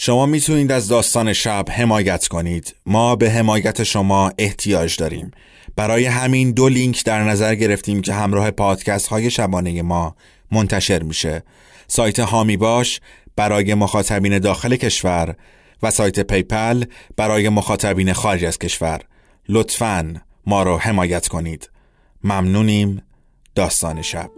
شما می‌تونید از داستان شب حمایت کنید. ما به حمایت شما احتیاج داریم. برای همین دو لینک در نظر گرفتیم که همراه پادکست های شبانه ما منتشر میشه. سایت حامی باش برای مخاطبین داخل کشور و سایت PayPal برای مخاطبین خارج از کشور. لطفاً ما رو حمایت کنید. ممنونیم. داستان شب.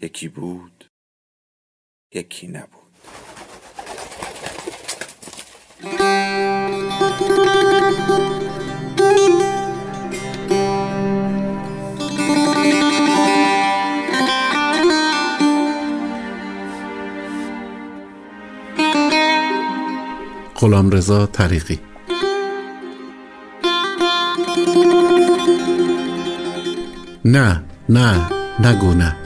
یکی بود یکی نبود. غلام رضا طریقی. نه نه نگو نه.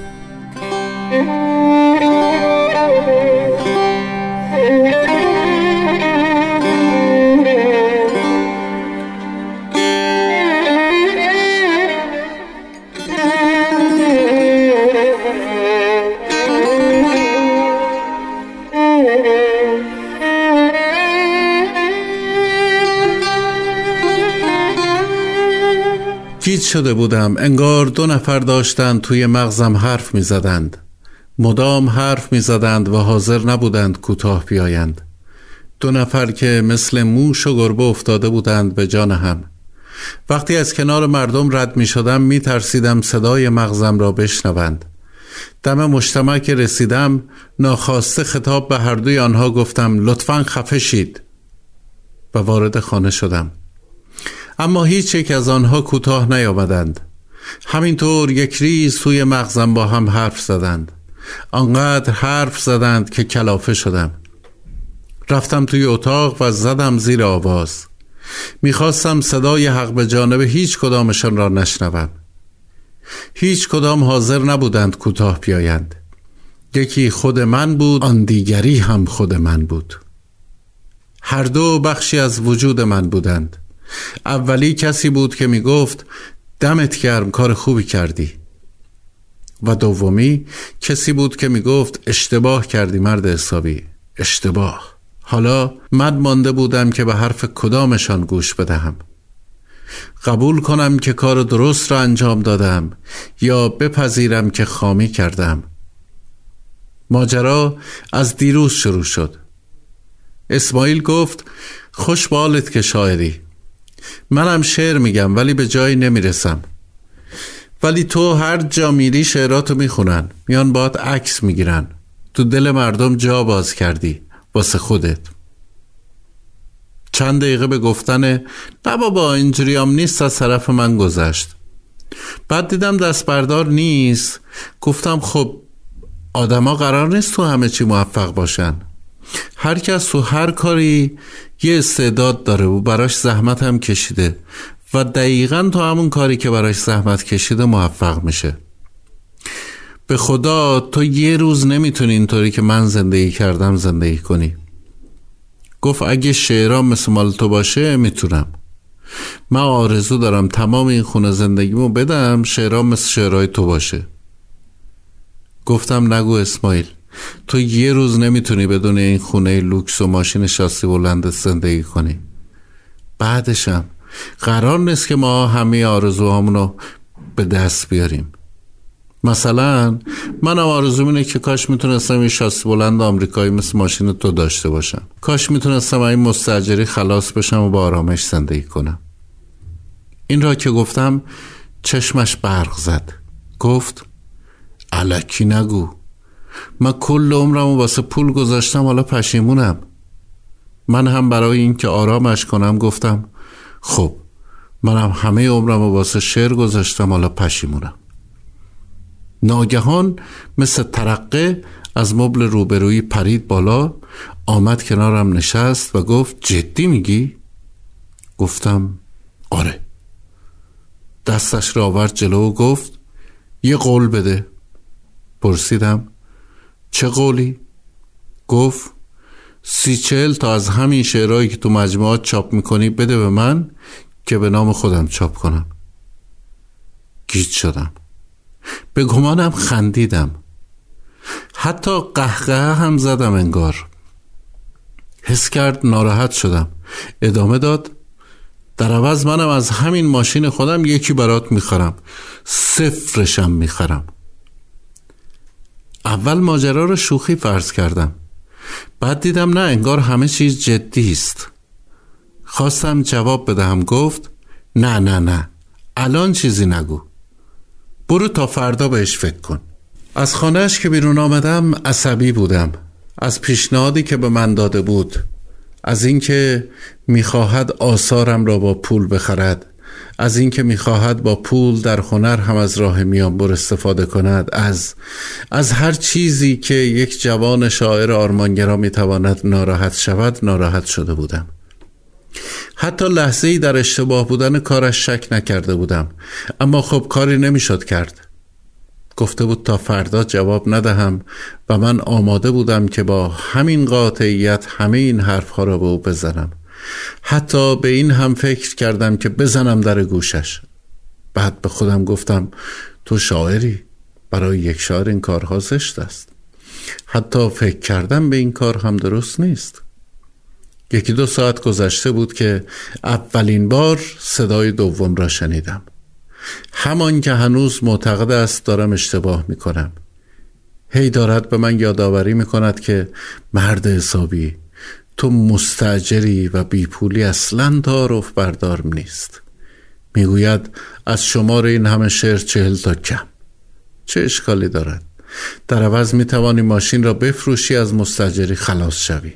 شده بودم. انگار دو نفر داشتند توی مغزم حرف می زدند مدام حرف می زدند و حاضر نبودند کوتاه بیایند. دو نفر که مثل موش و گربه افتاده بودند به جان هم. وقتی از کنار مردم رد می شدم می ترسیدم صدای مغزم را بشنوند. دم مجتمع که رسیدم ناخواسته خطاب به هر دوی آنها گفتم لطفا خفه شید. و وارد خانه شدم. اما هیچ یک از آنها کوتاه نیامدند. همینطور یک ریز توی مغزم با هم حرف زدند. آنقدر حرف زدند که کلافه شدم. رفتم توی اتاق و زدم زیر آواز. می‌خواستم صدای حق به جانب هیچ کدامشان را نشنوم. هیچ کدام حاضر نبودند کوتاه بیایند. یکی خود من بود آن دیگری هم خود من بود. هر دو بخشی از وجود من بودند. اولی کسی بود که می گفت دمت گرم کار خوبی کردی. و دومی کسی بود که می گفت اشتباه کردی مرد حسابی اشتباه. حالا مد مانده بودم که به حرف کدامشان گوش بدهم. قبول کنم که کار درست را انجام دادم یا بپذیرم که خامی کردم. ماجرا از دیروز شروع شد. اسماعیل گفت خوش بالت که شاعری. منم شعر میگم ولی به جایی نمی‌رسم. ولی تو هر جا میری شعراتو می‌خونن میان باد عکس می‌گیرن. تو دل مردم جا باز کردی واسه خودت. چند دقیقه به گفتن نه بابا اینجوری هم نیست از طرف من گذشت. بعد دیدم دست بردار نیست. گفتم خب آدما قرار نیست تو همه چی موفق باشن. هر کس تو هر کاری یه استعداد داره و براش زحمت هم کشیده و دقیقا تو همون کاری که براش زحمت کشیده موفق میشه. به خدا تو یه روز نمی‌تونی اینطوری که من زندگی کردم زندگی کنی. گفت اگه شعرام مثل مال تو باشه می‌تونم. من آرزو دارم تمام این خونه زندگیمو بدم شعرام مثل شعرهای تو باشه. گفتم نگو اسماعیل. تو یه روز نمی‌تونی بدون این خونه لوکس و ماشین شاسی بلند زندگی کنی. بعدشم قرار نیست که ما همه آرزوهامون رو به دست بیاریم. مثلا من آرزوم اینه که کاش می‌تونستم یه شاسی بلند آمریکایی مثل ماشین تو داشته باشم. کاش می‌تونستم این مستجری خلاص بشم و با آرامش زندگی کنم. این را که گفتم چشمش برق زد. گفت علکی نگو. من کل عمرم واسه پول گذاشتم حالا پشیمونم. من هم برای اینکه آرامش کنم گفتم خب منم همه عمرم و واسه شعر گذاشتم حالا پشیمونم. ناگهان مثل ترقه از مبل روبرویی پرید بالا آمد کنارم نشست و گفت جدی میگی؟ گفتم آره. دستش را آورد جلو و گفت یه قول بده. پرسیدم چه قولی؟ گفت سی چل تا از همین شعرهایی که تو مجموعات چاپ می‌کنی بده به من که به نام خودم چاپ کنم. گیج شدم. به گمانم خندیدم. حتی قهقه هم زدم انگار. حس کرد ناراحت شدم. ادامه داد در عوض منم از همین ماشین خودم یکی برات می‌خرم. صفرشم می‌خرم. اول ماجرا رو شوخی فرض کردم. بعد دیدم نه انگار همه چیز جدی است. خواستم جواب بدهم گفت نه نه نه الان چیزی نگو. برو تا فردا بهش فکر کن. از خانهش که بیرون آمدم عصبی بودم. از پیشنهادی که به من داده بود. از اینکه می‌خواهد آثارم را با پول بخرد. از اینکه می‌خواهد با پول در هنر هم از راه میانبر استفاده کند از از هر چیزی که یک جوان شاعر آرمانگرا می‌تواند ناراحت شود ناراحت شده بودم. حتی لحظه ای در اشتباه بودن کارش شک نکرده بودم. اما خب کاری نمی‌شد کرد. گفته بود تا فردا جواب ندهم و من آماده بودم که با همین قاطعیت همه این حرفها را به او بزنم. حتی به این هم فکر کردم که بزنم در گوشش. بعد به خودم گفتم تو شاعری برای یک شاعر این کارها زشت است. حتی فکر کردم به این کار هم درست نیست. یکی دو ساعت گذشته بود که اولین بار صدای دوم را شنیدم. همان که هنوز معتقد است دارم اشتباه می کنم هی دارد به من یادآوری می کند که مرد حسابی تو مستجری و بیپولی اصلا تعارف بردارم نیست. می‌گوید از شمار این همه شعر چهل تا کم. چه اشکالی دارد؟ در عوض می توانی ماشین را بفروشی از مستجری خلاص شوی.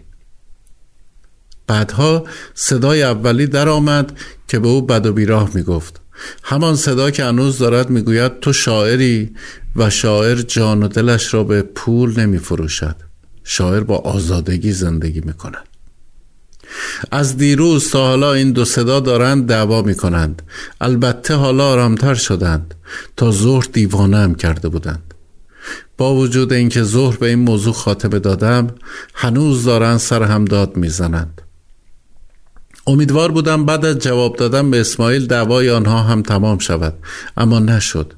بعدها صدای اولی در آمد که به او بد و بیراه می گفت همان صدا که هنوز دارد می‌گوید تو شاعری و شاعر جان و دلش را به پول نمی فروشد شاعر با آزادگی زندگی می کند از دیروز تا حالا این دو صدا دارند دعوا می کنند البته حالا آرامتر شدند. تا ظهر دیوانه هم کرده بودند. با وجود اینکه ظهر به این موضوع خاتمه دادم هنوز دارند سر هم داد می‌زنند. امیدوار بودم بعد از جواب دادن به اسماعیل دعوای آنها هم تمام شود اما نشد.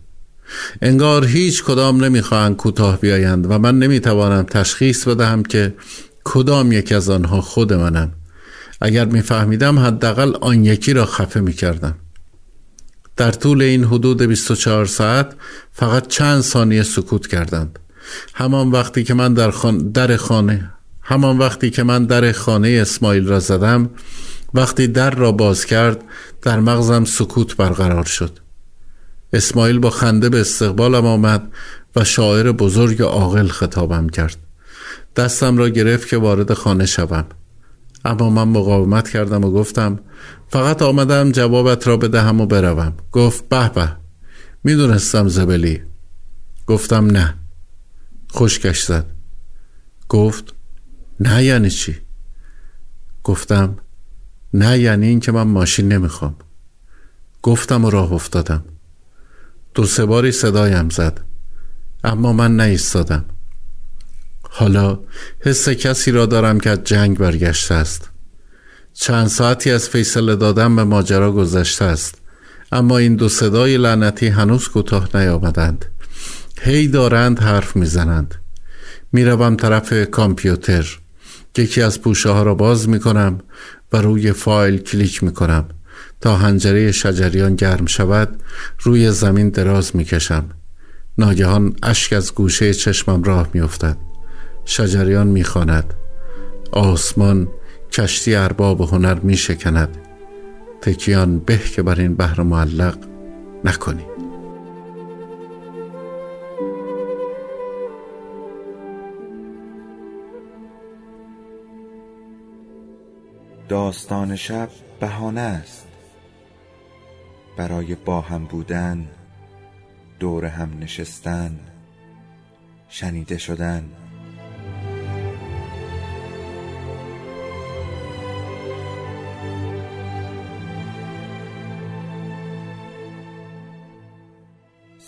انگار هیچ کدام نمی‌خواهند کوتاه بیایند و من نمی‌توانم تشخیص بدهم که کدام یک از آنها خود منم. اگر میفهمیدم حداقل آن یکی را خفه می‌کردم. در طول این حدود 24 ساعت فقط چند ثانیه سکوت کردند. همان وقتی که من در, در خانه همان وقتی که من در خانه اسماعیل را زدم وقتی در را باز کرد در مغزم سکوت برقرار شد. اسماعیل با خنده به استقبالم آمد و شاعر بزرگ عاقل خطابم کرد. دستم را گرفت که وارد خانه شوم. اما من مقاومت کردم و گفتم فقط آمدم جوابت را بدهم و بروم. گفت به به می‌دونستم زبلی. گفتم نه. خوشکش زد. گفت نه یعنی چی؟ گفتم نه یعنی اینکه من ماشین نمی‌خوام. گفتم و راه افتادم. دو سه باری صدایم زد. اما من نایستادم حالا حس کسی را دارم که از جنگ برگشته است. چند ساعتی از فیصله دادن به ماجرا گذشته است. اما این دو صدای لعنتی هنوز کوتاه نیامدند. هی دارند حرف می‌زنند. می‌روم طرف کامپیوتر. یکی از پوشه ها را باز می‌کنم و روی فایل کلیک می‌کنم. تا هنجره شجریان گرم شود روی زمین دراز می‌کشم. ناگهان اشک از گوشه چشمم راه میافتد. شجریان می‌خواند. آسمان کشتی ارباب هنر میشکند. تکیان به که بر این بحر معلق نکنی. داستان شب بهانه است. برای با هم بودن دور هم نشستن شنیده شدن.